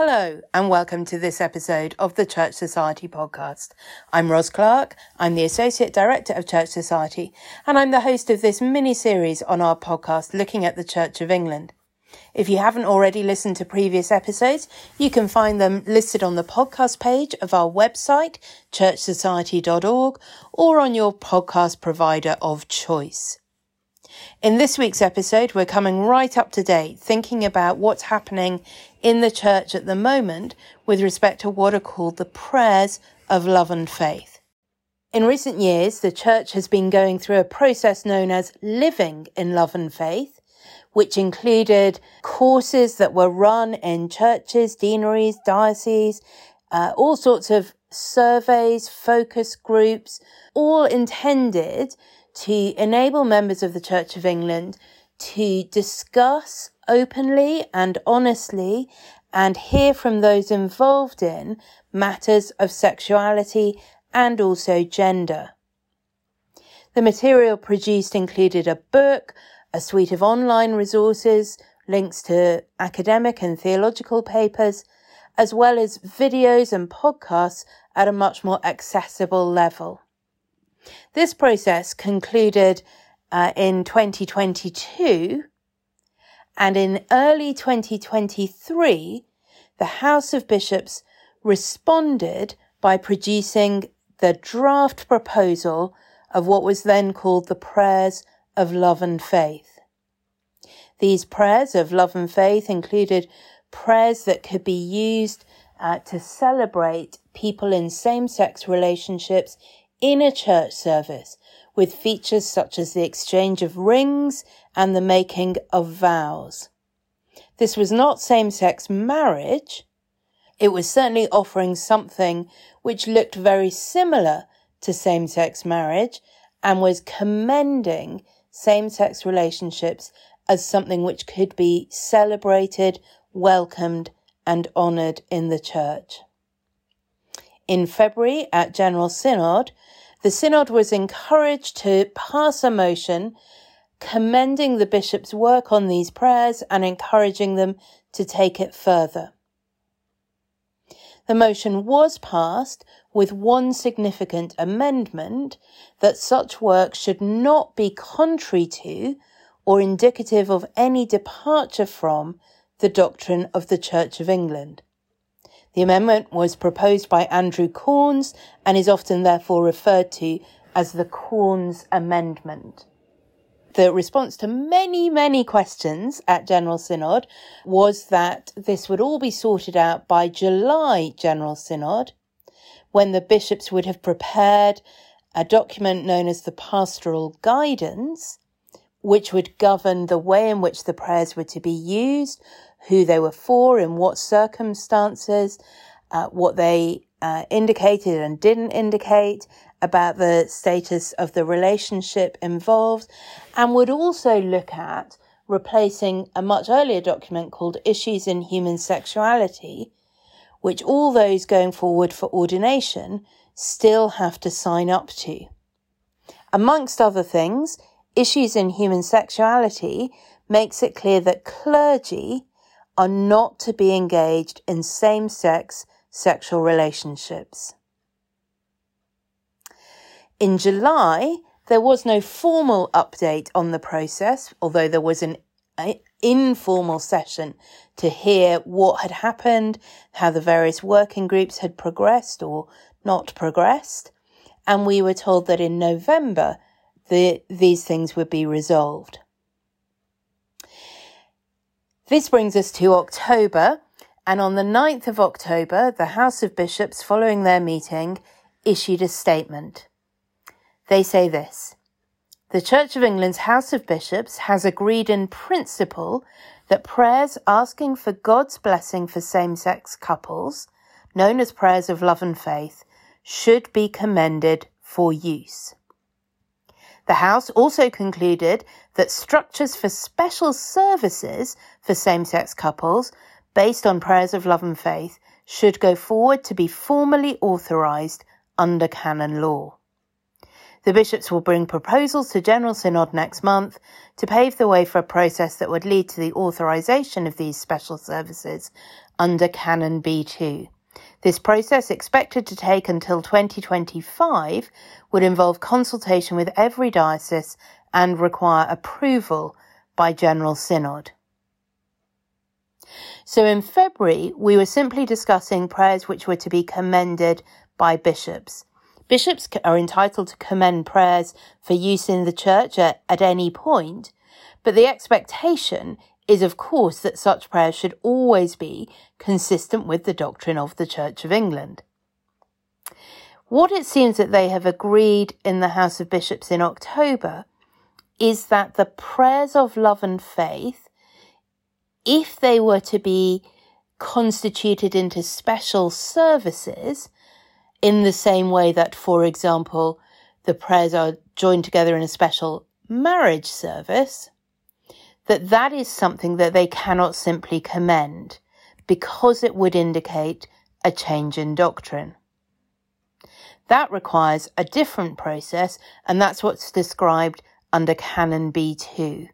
Hello, and welcome to this episode of the Church Society podcast. I'm Ros Clarke. I'm the Associate Director of Church Society, and I'm the host of this mini series on our podcast looking at the Church of England. If you haven't already listened to previous episodes, you can find them listed on the podcast page of our website, churchsociety.org, or on your podcast provider of choice. In this week's episode, we're coming right up to date, thinking about what's happening in the church at the moment with respect to what are called the prayers of love and faith. In recent years, the church has been going through a process known as living in love and faith, which included courses that were run in churches, deaneries, dioceses, uh, all sorts of surveys, focus groups, all intended to enable members of the Church of England to discuss openly and honestly and hear from those involved in matters of sexuality and also gender. The material produced included a book, a suite of online resources, links to academic and theological papers, as well as videos and podcasts at a much more accessible level. This process concluded uh, in 2022 and in early 2023, the House of Bishops responded by producing the draft proposal of what was then called the Prayers of Love and Faith. These prayers of love and faith included prayers that could be used uh, to celebrate people in same sex relationships in a church service with features such as the exchange of rings and the making of vows. This was not same sex marriage. It was certainly offering something which looked very similar to same sex marriage and was commending same sex relationships as something which could be celebrated, welcomed, and honoured in the church. In February at General Synod, the Synod was encouraged to pass a motion commending the bishop's work on these prayers and encouraging them to take it further. The motion was passed with one significant amendment that such work should not be contrary to or indicative of any departure from the doctrine of the Church of England. The amendment was proposed by Andrew Cornes and is often therefore referred to as the Cornes Amendment. The response to many, many questions at General Synod was that this would all be sorted out by July General Synod, when the bishops would have prepared a document known as the Pastoral Guidance, which would govern the way in which the prayers were to be used, who they were for, in what circumstances, uh, what they uh, indicated and didn't indicate about the status of the relationship involved, and would also look at replacing a much earlier document called Issues in Human Sexuality, which all those going forward for ordination still have to sign up to. Amongst other things, Issues in Human Sexuality makes it clear that clergy are not to be engaged in same sex sexual relationships. In July, there was no formal update on the process, although there was an informal session to hear what had happened, how the various working groups had progressed or not progressed. And we were told that in November, the, these things would be resolved. This brings us to October, and on the 9th of October, the House of Bishops, following their meeting, issued a statement. They say this The Church of England's House of Bishops has agreed in principle that prayers asking for God's blessing for same sex couples, known as prayers of love and faith, should be commended for use. The House also concluded that structures for special services for same sex couples based on prayers of love and faith should go forward to be formally authorised under canon law. The bishops will bring proposals to General Synod next month to pave the way for a process that would lead to the authorisation of these special services under Canon B2. This process, expected to take until 2025, would involve consultation with every diocese and require approval by General Synod. So in February, we were simply discussing prayers which were to be commended by bishops. Bishops are entitled to commend prayers for use in the church at, at any point, but the expectation is, of course, that such prayers should always be consistent with the doctrine of the Church of England. What it seems that they have agreed in the House of Bishops in October is that the prayers of love and faith, if they were to be constituted into special services, in the same way that, for example, the prayers are joined together in a special marriage service, that that is something that they cannot simply commend because it would indicate a change in doctrine. That requires a different process, and that's what's described under Canon B2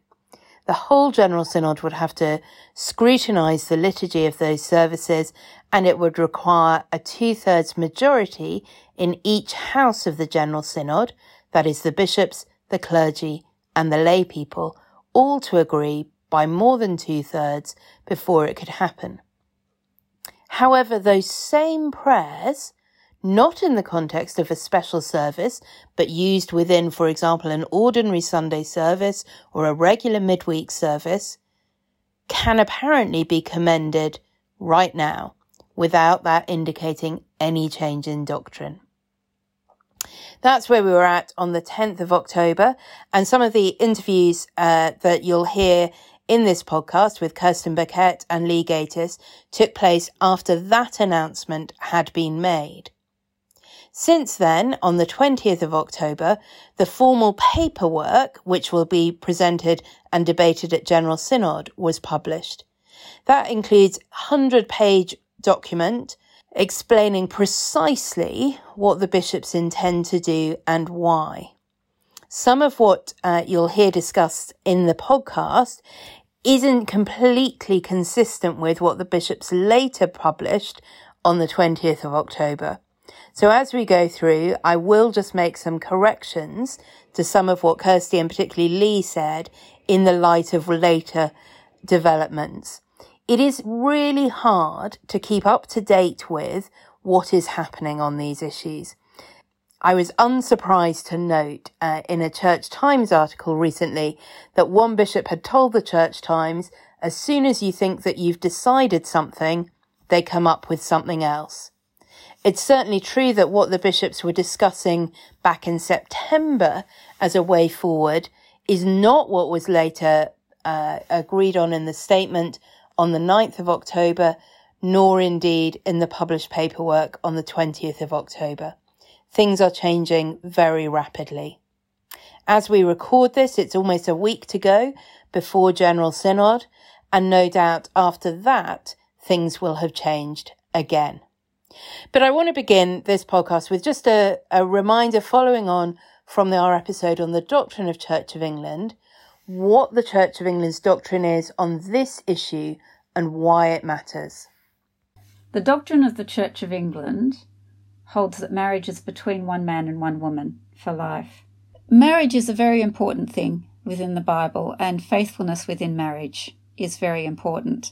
the whole General Synod would have to scrutinise the liturgy of those services and it would require a two thirds majority in each house of the General Synod, that is the bishops, the clergy, and the lay people, all to agree by more than two thirds before it could happen. However, those same prayers not in the context of a special service, but used within, for example, an ordinary Sunday service or a regular midweek service, can apparently be commended right now without that indicating any change in doctrine. That's where we were at on the 10th of October, and some of the interviews uh, that you'll hear in this podcast with Kirsten Birkett and Lee Gatiss took place after that announcement had been made. Since then, on the 20th of October, the formal paperwork, which will be presented and debated at General Synod, was published. That includes a 100 page document explaining precisely what the bishops intend to do and why. Some of what uh, you'll hear discussed in the podcast isn't completely consistent with what the bishops later published on the 20th of October. So as we go through, I will just make some corrections to some of what Kirsty and particularly Lee said in the light of later developments. It is really hard to keep up to date with what is happening on these issues. I was unsurprised to note uh, in a Church Times article recently that one bishop had told the Church Times, as soon as you think that you've decided something, they come up with something else. It's certainly true that what the bishops were discussing back in September as a way forward is not what was later uh, agreed on in the statement on the 9th of October, nor indeed in the published paperwork on the 20th of October. Things are changing very rapidly. As we record this, it's almost a week to go before General Synod, and no doubt after that, things will have changed again. But I want to begin this podcast with just a, a reminder following on from the, our episode on the doctrine of Church of England, what the Church of England's doctrine is on this issue and why it matters. The doctrine of the Church of England holds that marriage is between one man and one woman for life. Marriage is a very important thing within the Bible, and faithfulness within marriage is very important.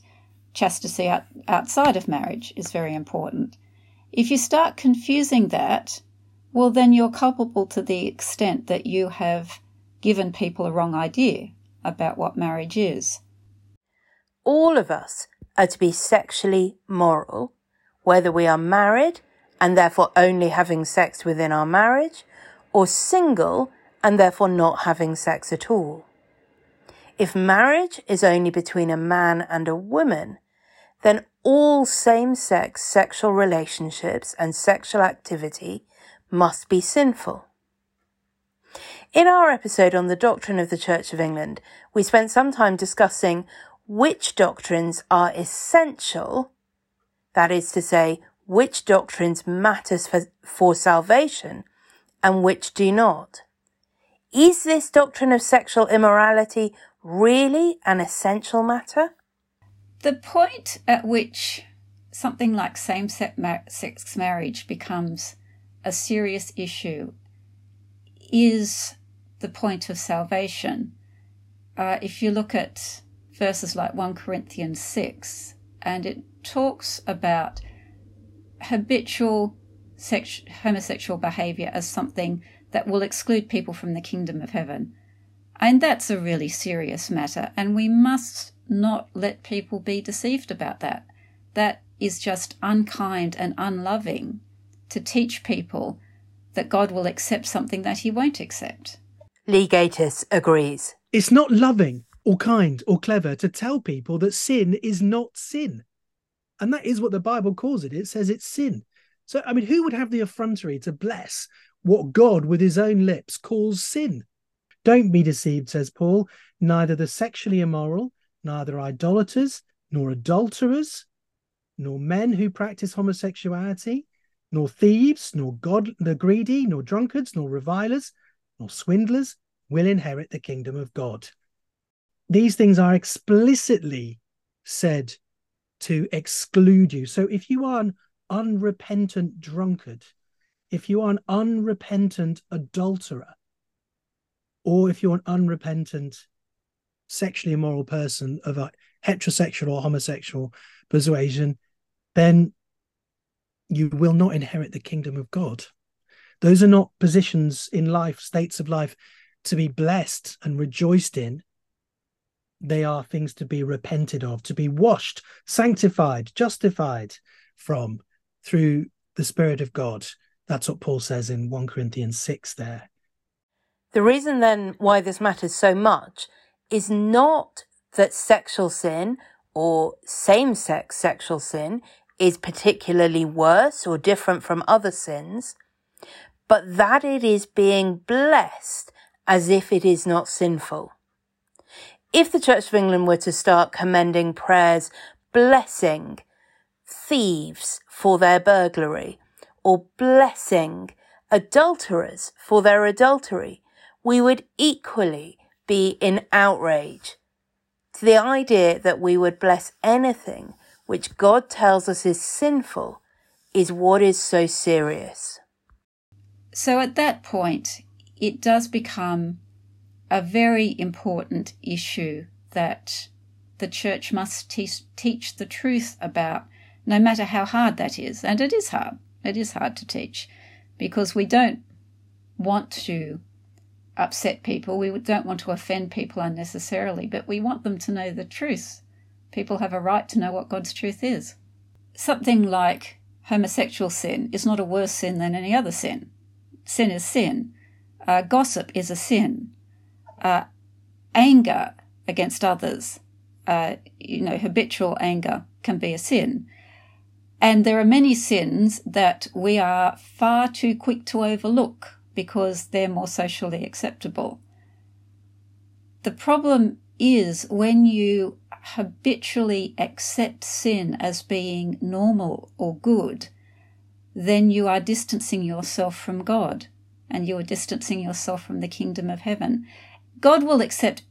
Chastity out, outside of marriage is very important. If you start confusing that, well, then you're culpable to the extent that you have given people a wrong idea about what marriage is. All of us are to be sexually moral, whether we are married and therefore only having sex within our marriage, or single and therefore not having sex at all. If marriage is only between a man and a woman, then all same sex sexual relationships and sexual activity must be sinful. In our episode on the doctrine of the Church of England, we spent some time discussing which doctrines are essential, that is to say, which doctrines matter for, for salvation and which do not. Is this doctrine of sexual immorality really an essential matter? The point at which something like same sex marriage becomes a serious issue is the point of salvation. Uh, if you look at verses like 1 Corinthians 6, and it talks about habitual sex- homosexual behavior as something that will exclude people from the kingdom of heaven. And that's a really serious matter, and we must not let people be deceived about that. That is just unkind and unloving to teach people that God will accept something that he won't accept. Lee Gatiss agrees. It's not loving or kind or clever to tell people that sin is not sin. And that is what the Bible calls it. It says it's sin. So, I mean, who would have the effrontery to bless what God with his own lips calls sin? Don't be deceived, says Paul. Neither the sexually immoral, neither idolaters, nor adulterers, nor men who practice homosexuality, nor thieves, nor God the greedy, nor drunkards, nor revilers, nor swindlers will inherit the kingdom of God. These things are explicitly said to exclude you. So if you are an unrepentant drunkard, if you are an unrepentant adulterer, or if you're an unrepentant sexually immoral person of a heterosexual or homosexual persuasion, then you will not inherit the kingdom of God. Those are not positions in life, states of life to be blessed and rejoiced in. They are things to be repented of, to be washed, sanctified, justified from through the Spirit of God. That's what Paul says in 1 Corinthians 6 there. The reason then why this matters so much is not that sexual sin or same sex sexual sin is particularly worse or different from other sins, but that it is being blessed as if it is not sinful. If the Church of England were to start commending prayers blessing thieves for their burglary or blessing adulterers for their adultery, we would equally be in outrage to the idea that we would bless anything which God tells us is sinful, is what is so serious. So at that point, it does become a very important issue that the church must te- teach the truth about, no matter how hard that is. And it is hard. It is hard to teach because we don't want to upset people. We don't want to offend people unnecessarily, but we want them to know the truth People have a right to know what God's truth is. Something like homosexual sin is not a worse sin than any other sin. Sin is sin. Uh, gossip is a sin. Uh, anger against others, uh, you know, habitual anger can be a sin. And there are many sins that we are far too quick to overlook because they're more socially acceptable. The problem is when you habitually accept sin as being normal or good, then you are distancing yourself from God and you are distancing yourself from the kingdom of heaven. God will accept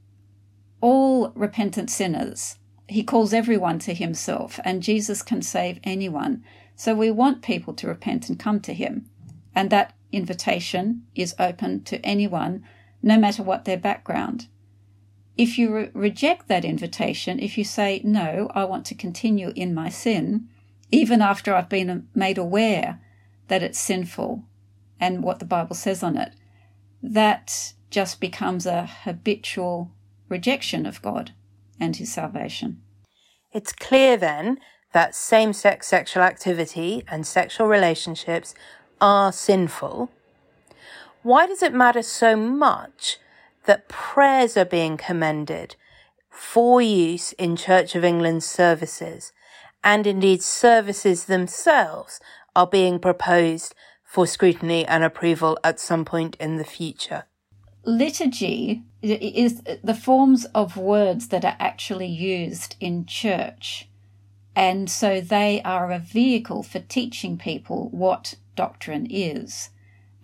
all repentant sinners. He calls everyone to himself, and Jesus can save anyone. So we want people to repent and come to him. And that invitation is open to anyone, no matter what their background. If you re- reject that invitation, if you say, No, I want to continue in my sin, even after I've been made aware that it's sinful and what the Bible says on it, that just becomes a habitual rejection of God and his salvation. It's clear then that same sex sexual activity and sexual relationships are sinful. Why does it matter so much that prayers are being commended for use in Church of England services and indeed services themselves are being proposed for scrutiny and approval at some point in the future. Liturgy is the forms of words that are actually used in church. And so they are a vehicle for teaching people what doctrine is.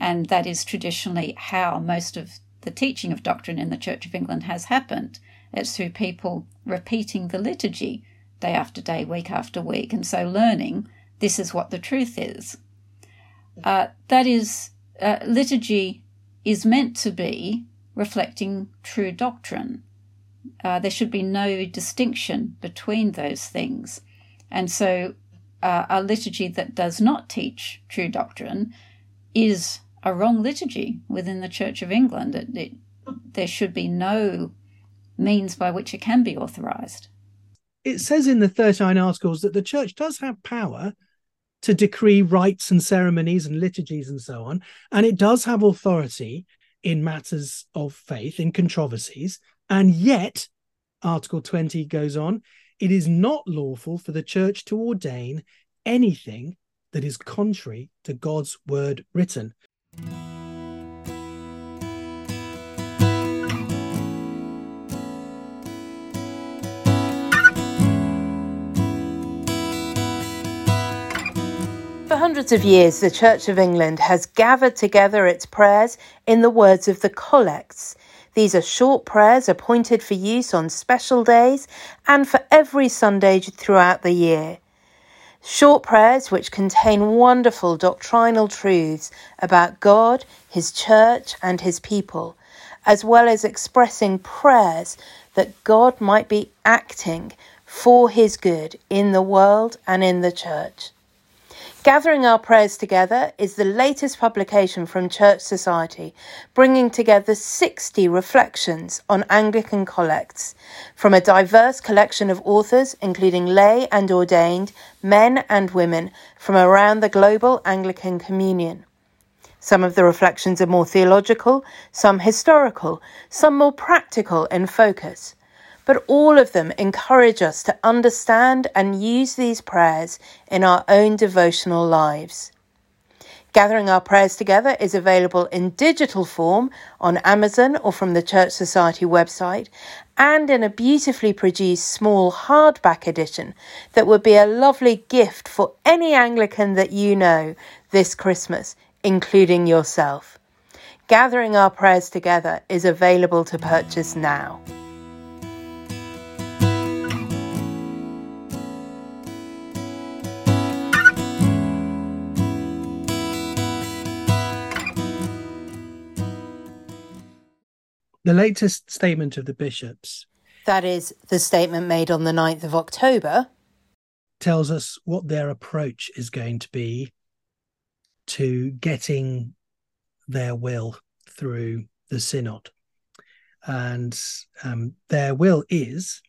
And that is traditionally how most of the teaching of doctrine in the Church of England has happened. It's through people repeating the liturgy day after day, week after week, and so learning this is what the truth is. Uh, that is, uh, liturgy is meant to be reflecting true doctrine. Uh, there should be no distinction between those things. And so, uh, a liturgy that does not teach true doctrine is a wrong liturgy within the Church of England. It, it, there should be no means by which it can be authorized. It says in the 39 Articles that the Church does have power to decree rites and ceremonies and liturgies and so on, and it does have authority in matters of faith, in controversies, and yet, Article 20 goes on, it is not lawful for the Church to ordain anything that is contrary to God's word written. For hundreds of years, the Church of England has gathered together its prayers in the words of the collects. These are short prayers appointed for use on special days and for every Sunday throughout the year. Short prayers which contain wonderful doctrinal truths about God, His church, and His people, as well as expressing prayers that God might be acting for His good in the world and in the church. Gathering Our Prayers Together is the latest publication from Church Society, bringing together 60 reflections on Anglican collects from a diverse collection of authors, including lay and ordained, men and women from around the global Anglican communion. Some of the reflections are more theological, some historical, some more practical in focus but all of them encourage us to understand and use these prayers in our own devotional lives. Gathering Our Prayers Together is available in digital form on Amazon or from the Church Society website and in a beautifully produced small hardback edition that would be a lovely gift for any Anglican that you know this Christmas, including yourself. Gathering Our Prayers Together is available to purchase now. The latest statement of the bishops. That is the statement made on the 9th of October. Tells us what their approach is going to be to getting their will through the synod. And um, their will is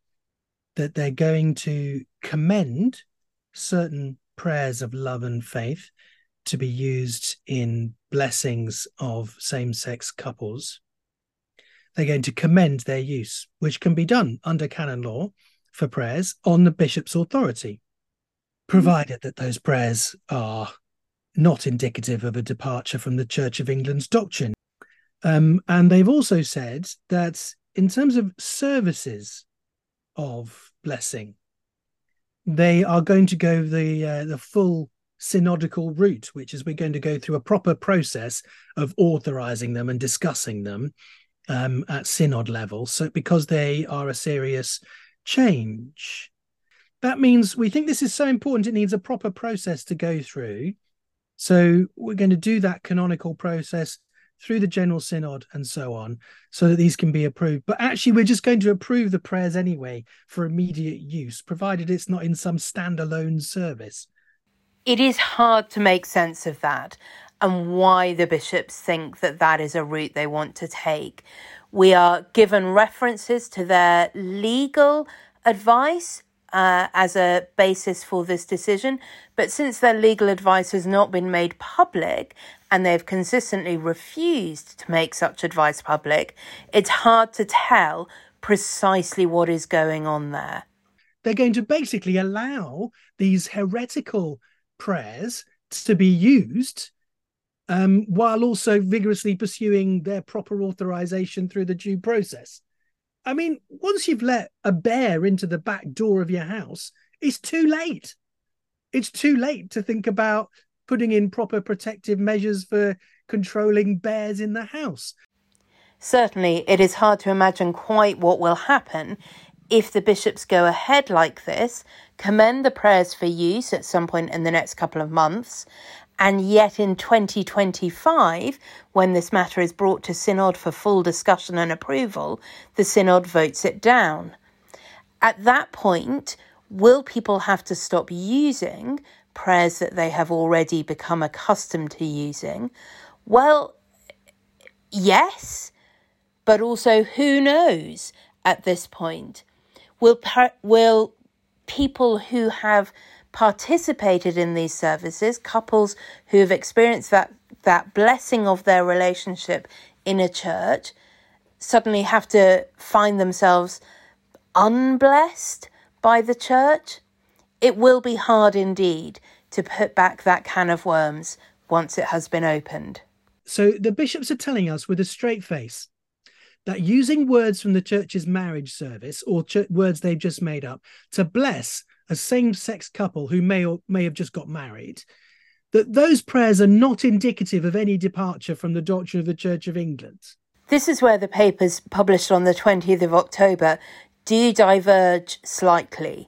that they're going to commend certain prayers of love and faith to be used in blessings of same sex couples they're going to commend their use, which can be done under canon law for prayers on the bishop's authority, provided that those prayers are not indicative of a departure from the Church of England's doctrine. Um, and they've also said that in terms of services of blessing, they are going to go the uh, the full synodical route, which is we're going to go through a proper process of authorizing them and discussing them um, at synod level. So because they are a serious change, that means we think this is so important. It needs a proper process to go through. So we're going to do that canonical process through the general synod and so on so that these can be approved but actually we're just going to approve the prayers anyway for immediate use provided it's not in some standalone service it is hard to make sense of that and why the bishops think that that is a route they want to take. We are given references to their legal advice uh, as a basis for this decision, but since their legal advice has not been made public and they've consistently refused to make such advice public, it's hard to tell precisely what is going on there. they're going to basically allow these heretical prayers to be used um, while also vigorously pursuing their proper authorization through the due process. I mean, once you've let a bear into the back door of your house, it's too late. It's too late to think about putting in proper protective measures for controlling bears in the house. Certainly, it is hard to imagine quite what will happen if the bishops go ahead like this, commend the prayers for use at some point in the next couple of months, and yet in 2025, when this matter is brought to Synod for full discussion and approval, the Synod votes it down. At that point, will people have to stop using prayers that they have already become accustomed to using? Well, yes, but also who knows at this point? Will, will people who have participated in these services, couples who have experienced that, that blessing of their relationship in a church, suddenly have to find themselves unblessed by the church? It will be hard indeed to put back that can of worms once it has been opened. So the bishops are telling us with a straight face that using words from the church's marriage service or ch- words they've just made up to bless a same-sex couple who may or may have just got married that those prayers are not indicative of any departure from the doctrine of the Church of England. This is where the papers published on the 20th of October do diverge slightly.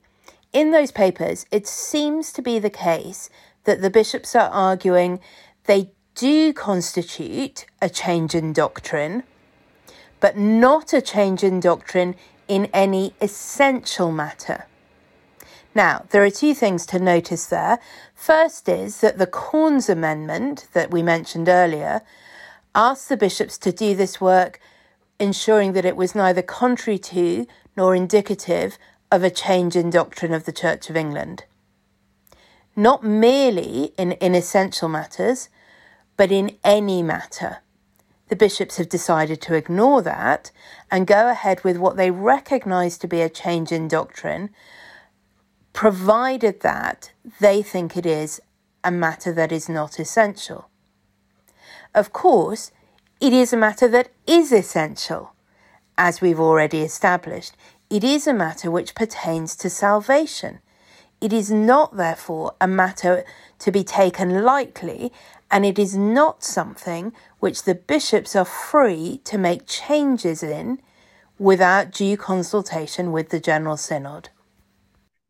In those papers, it seems to be the case that the bishops are arguing they do constitute a change in doctrine, but not a change in doctrine in any essential matter. Now, there are two things to notice there. First is that the Cornes Amendment that we mentioned earlier asked the bishops to do this work, ensuring that it was neither contrary to nor indicative of a change in doctrine of the Church of England. Not merely in inessential matters, but in any matter. The bishops have decided to ignore that and go ahead with what they recognise to be a change in doctrine provided that they think it is a matter that is not essential. Of course, it is a matter that is essential. As we've already established, it is a matter which pertains to salvation. It is not, therefore, a matter to be taken lightly, and it is not something which the bishops are free to make changes in without due consultation with the General Synod.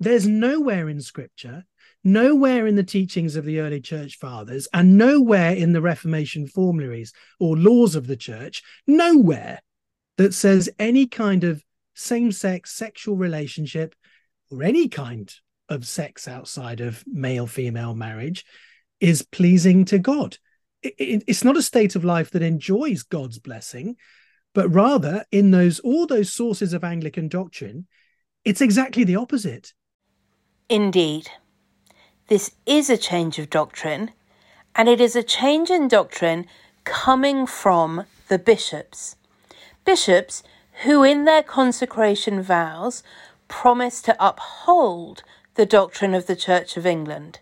There's nowhere in scripture, nowhere in the teachings of the early church fathers, and nowhere in the Reformation formularies or laws of the church, nowhere that says any kind of same sex sexual relationship or any kind of sex outside of male female marriage is pleasing to God. It, it, it's not a state of life that enjoys God's blessing, but rather in those all those sources of Anglican doctrine, it's exactly the opposite. Indeed, this is a change of doctrine, and it is a change in doctrine coming from the bishops. Bishops who, in their consecration vows, promise to uphold the doctrine of the Church of England.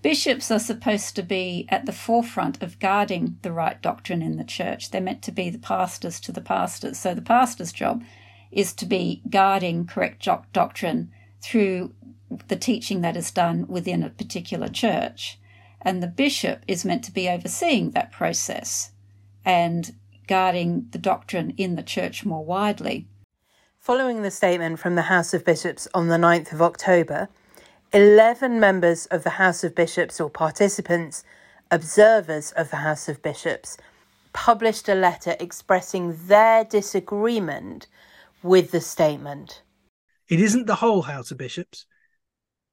Bishops are supposed to be at the forefront of guarding the right doctrine in the church. They're meant to be the pastors to the pastors. So the pastor's job is to be guarding correct doctrine through the teaching that is done within a particular church. And the bishop is meant to be overseeing that process and guarding the doctrine in the church more widely. Following the statement from the House of Bishops on the 9th of October, 11 members of the House of Bishops, or participants, observers of the House of Bishops, published a letter expressing their disagreement with the statement. It isn't the whole House of Bishops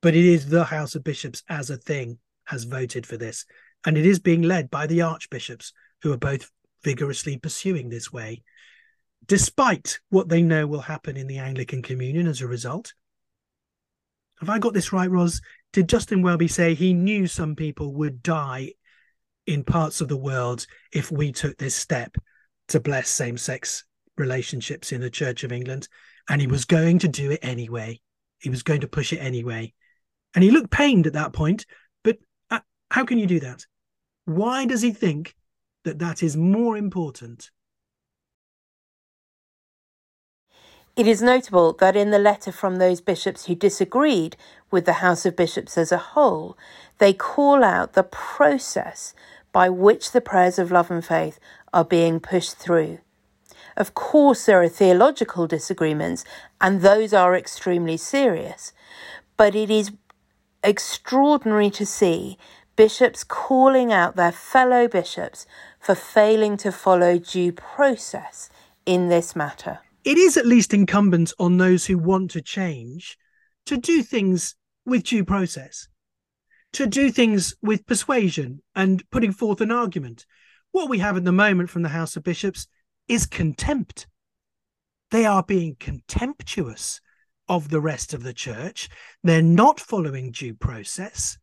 but it is the House of Bishops as a thing has voted for this. And it is being led by the archbishops, who are both vigorously pursuing this way, despite what they know will happen in the Anglican Communion as a result. Have I got this right, Ros? Did Justin Welby say he knew some people would die in parts of the world if we took this step to bless same sex relationships in the Church of England? And he was going to do it anyway. he was going to push it anyway. And he looked pained at that point. But uh, how can you do that? Why does he think that that is more important? It is notable that in the letter from those bishops who disagreed with the House of Bishops as a whole, they call out the process by which the prayers of love and faith are being pushed through. Of course, there are theological disagreements, and those are extremely serious, but it is extraordinary to see bishops calling out their fellow bishops for failing to follow due process in this matter. It is at least incumbent on those who want to change to do things with due process, to do things with persuasion and putting forth an argument. What we have at the moment from the House of Bishops is contempt. They are being contemptuous of the rest of the church. They're not following due process.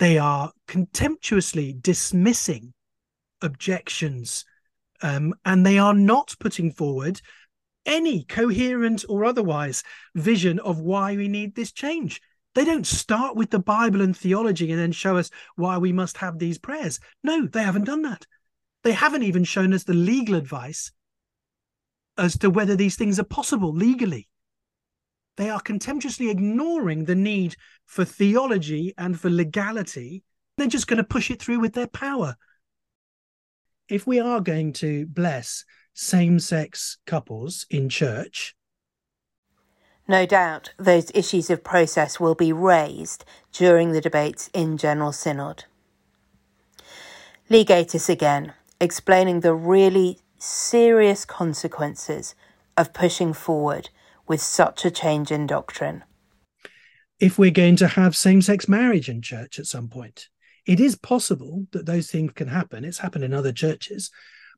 They are contemptuously dismissing objections um, and they are not putting forward any coherent or otherwise vision of why we need this change. They don't start with the Bible and theology and then show us why we must have these prayers. No, they haven't done that. They haven't even shown us the legal advice as to whether these things are possible legally. They are contemptuously ignoring the need for theology and for legality. They're just going to push it through with their power. If we are going to bless same sex couples in church, no doubt those issues of process will be raised during the debates in General Synod. Lee Gatiss again, explaining the really serious consequences of pushing forward with such a change in doctrine. If we're going to have same sex marriage in church at some point, it is possible that those things can happen. It's happened in other churches.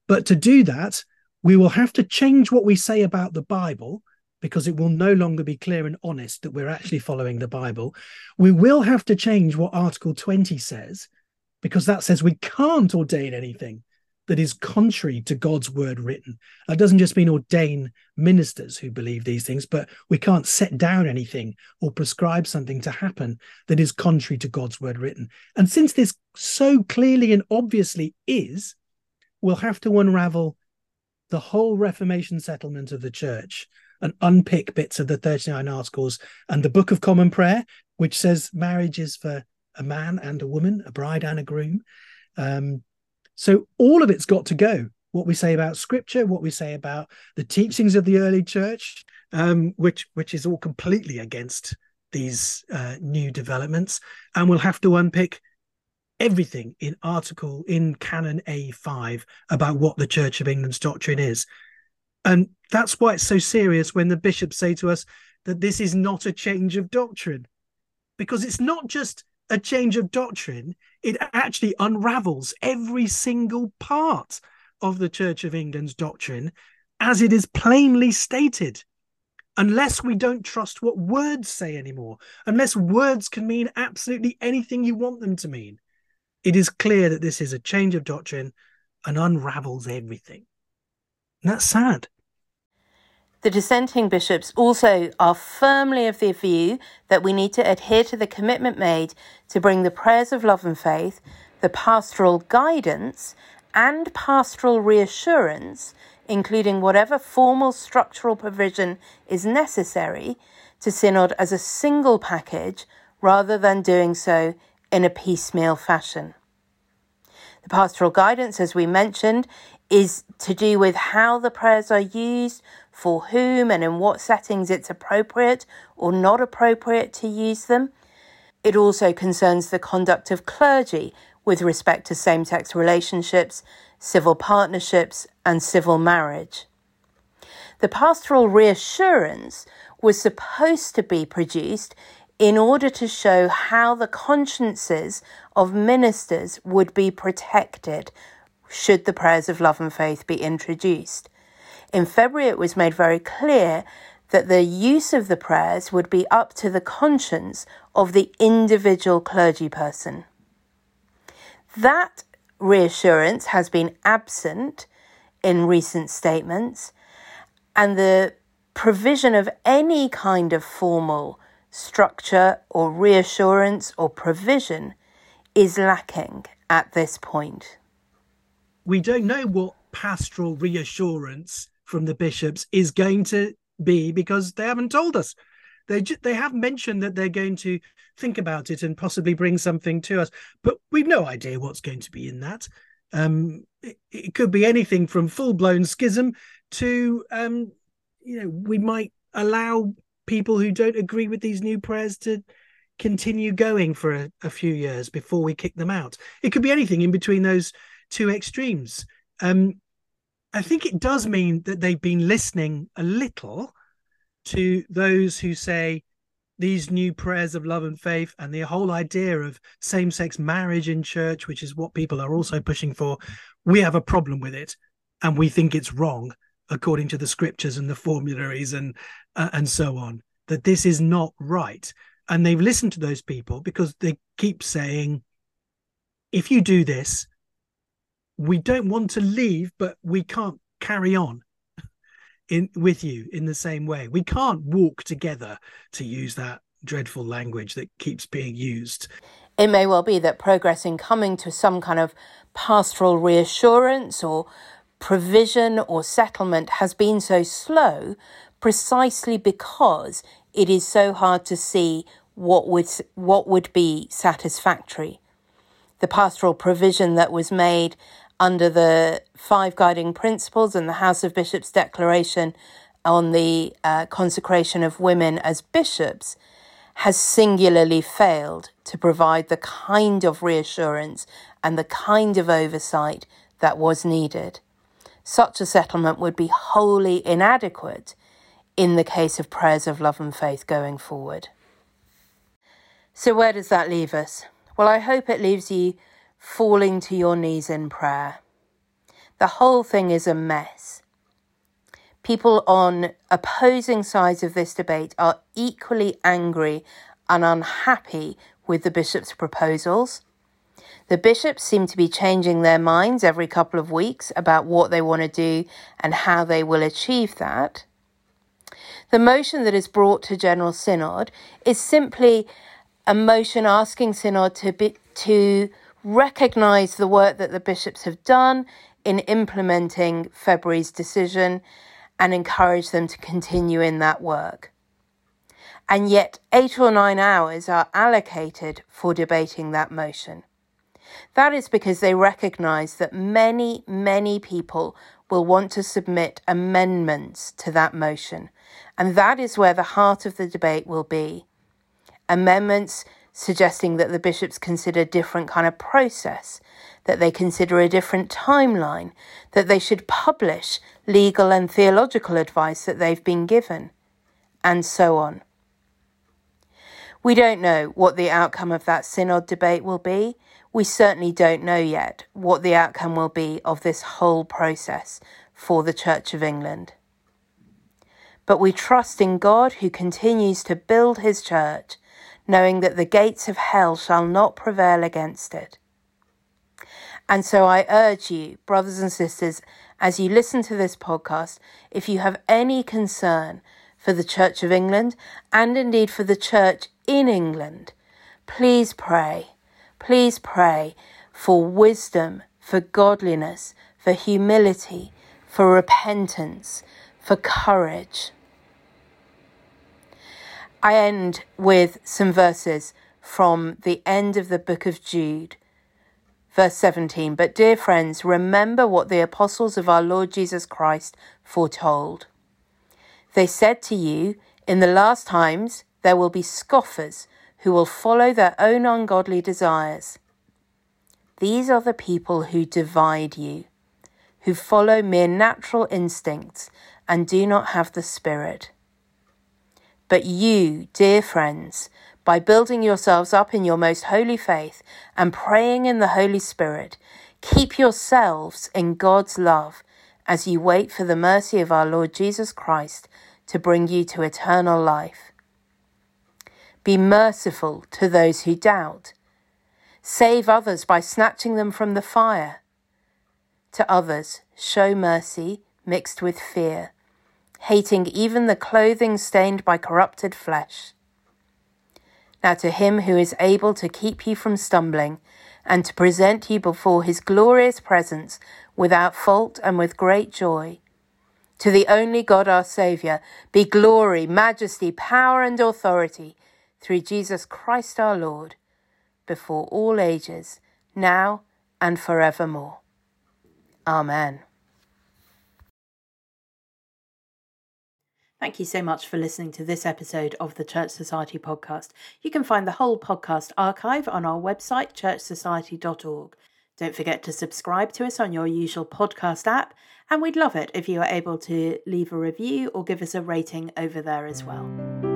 But to do that, we will have to change what we say about the Bible because it will no longer be clear and honest that we're actually following the Bible. We will have to change what Article 20 says because that says we can't ordain anything that is contrary to God's word written. That doesn't just mean ordain ministers who believe these things, but we can't set down anything or prescribe something to happen that is contrary to God's word written. And since this so clearly and obviously is, we'll have to unravel the whole Reformation settlement of the church and unpick bits of the 39 articles and the Book of Common Prayer, which says marriage is for a man and a woman, a bride and a groom. Um, so all of it's got to go. What we say about scripture, what we say about the teachings of the early church, um, which which is all completely against these uh, new developments, and we'll have to unpick everything in article in canon A5 about what the Church of England's doctrine is. And that's why it's so serious when the bishops say to us that this is not a change of doctrine, because it's not just a change of doctrine, it actually unravels every single part of the Church of England's doctrine as it is plainly stated. Unless we don't trust what words say anymore, unless words can mean absolutely anything you want them to mean, it is clear that this is a change of doctrine and unravels everything. And that's sad. The dissenting bishops also are firmly of the view that we need to adhere to the commitment made to bring the prayers of love and faith, the pastoral guidance, and pastoral reassurance, including whatever formal structural provision is necessary, to Synod as a single package rather than doing so in a piecemeal fashion. The pastoral guidance, as we mentioned, is to do with how the prayers are used, for whom and in what settings it's appropriate or not appropriate to use them. It also concerns the conduct of clergy with respect to same sex relationships, civil partnerships, and civil marriage. The pastoral reassurance was supposed to be produced in order to show how the consciences of ministers would be protected should the prayers of love and faith be introduced. In February, it was made very clear that the use of the prayers would be up to the conscience of the individual clergy person. That reassurance has been absent in recent statements, and the provision of any kind of formal structure or reassurance or provision is lacking at this point. We don't know what pastoral reassurance from the bishops is going to be because they haven't told us. They they have mentioned that they're going to think about it and possibly bring something to us, but we've no idea what's going to be in that. Um, it, it could be anything from full blown schism to um, you know we might allow people who don't agree with these new prayers to continue going for a, a, few years before we kick them out. It could be anything in between those two extremes. Um, I think it does mean that they've been listening a little to those who say these new prayers of love and faith and the whole idea of same sex marriage in church, which is what people are also pushing for. We have a problem with it and we think it's wrong according to the scriptures and the formularies and uh, and so on that this is not right and they've listened to those people because they keep saying if you do this we don't want to leave but we can't carry on in with you in the same way we can't walk together to use that dreadful language that keeps being used it may well be that progress in coming to some kind of pastoral reassurance or provision or settlement has been so slow precisely because it is so hard to see what would what would be satisfactory. The pastoral provision that was made under the five guiding principles and the House of Bishops declaration on the uh, consecration of women as bishops has singularly failed to provide the kind of reassurance and the kind of oversight that was needed such a settlement would be wholly inadequate in the case of prayers of love and faith going forward. So, where does that leave us? Well, I hope it leaves you falling to your knees in prayer. The whole thing is a mess. People on opposing sides of this debate are equally angry and unhappy with the bishop's proposals the bishops seem to be changing their minds every couple of weeks about what they want to do and how they will achieve that. The motion that is brought to General Synod is simply a motion asking Synod to be, to recognise the work that the bishops have done in implementing February's decision and encourage them to continue in that work. And yet, eight or nine hours are allocated for debating that motion. That is because they recognize that many, many people will want to submit amendments to that motion. And that is where the heart of the debate will be. Amendments suggesting that the bishops consider a different kind of process, that they consider a different timeline, that they should publish legal and theological advice that they've been given, and so on. We don't know what the outcome of that synod debate will be, we certainly don't know yet what the outcome will be of this whole process for the Church of England. But we trust in God who continues to build his church, knowing that the gates of hell shall not prevail against it. And so I urge you, brothers and sisters, as you listen to this podcast, if you have any concern for the Church of England and indeed for the Church in England, please pray Please pray for wisdom, for godliness, for humility, for repentance, for courage. I end with some verses from the end of the book of Jude, verse 17. But, dear friends, remember what the apostles of our Lord Jesus Christ foretold. They said to you, In the last times there will be scoffers who will follow their own ungodly desires. These are the people who divide you, who follow mere natural instincts and do not have the Spirit. But you, dear friends, by building yourselves up in your most holy faith and praying in the Holy Spirit, keep yourselves in God's love as you wait for the mercy of our Lord Jesus Christ to bring you to eternal life. Be merciful to those who doubt. Save others by snatching them from the fire. To others, show mercy mixed with fear, hating even the clothing stained by corrupted flesh. Now to him who is able to keep you from stumbling and to present you before his glorious presence without fault and with great joy. To the only God our Saviour be glory, majesty, power, and authority through Jesus Christ our Lord, before all ages, now and forevermore. Amen. Thank you so much for listening to this episode of the Church Society podcast. You can find the whole podcast archive on our website, churchsociety.org. Don't forget to subscribe to us on your usual podcast app, and we'd love it if you are able to leave a review or give us a rating over there as well.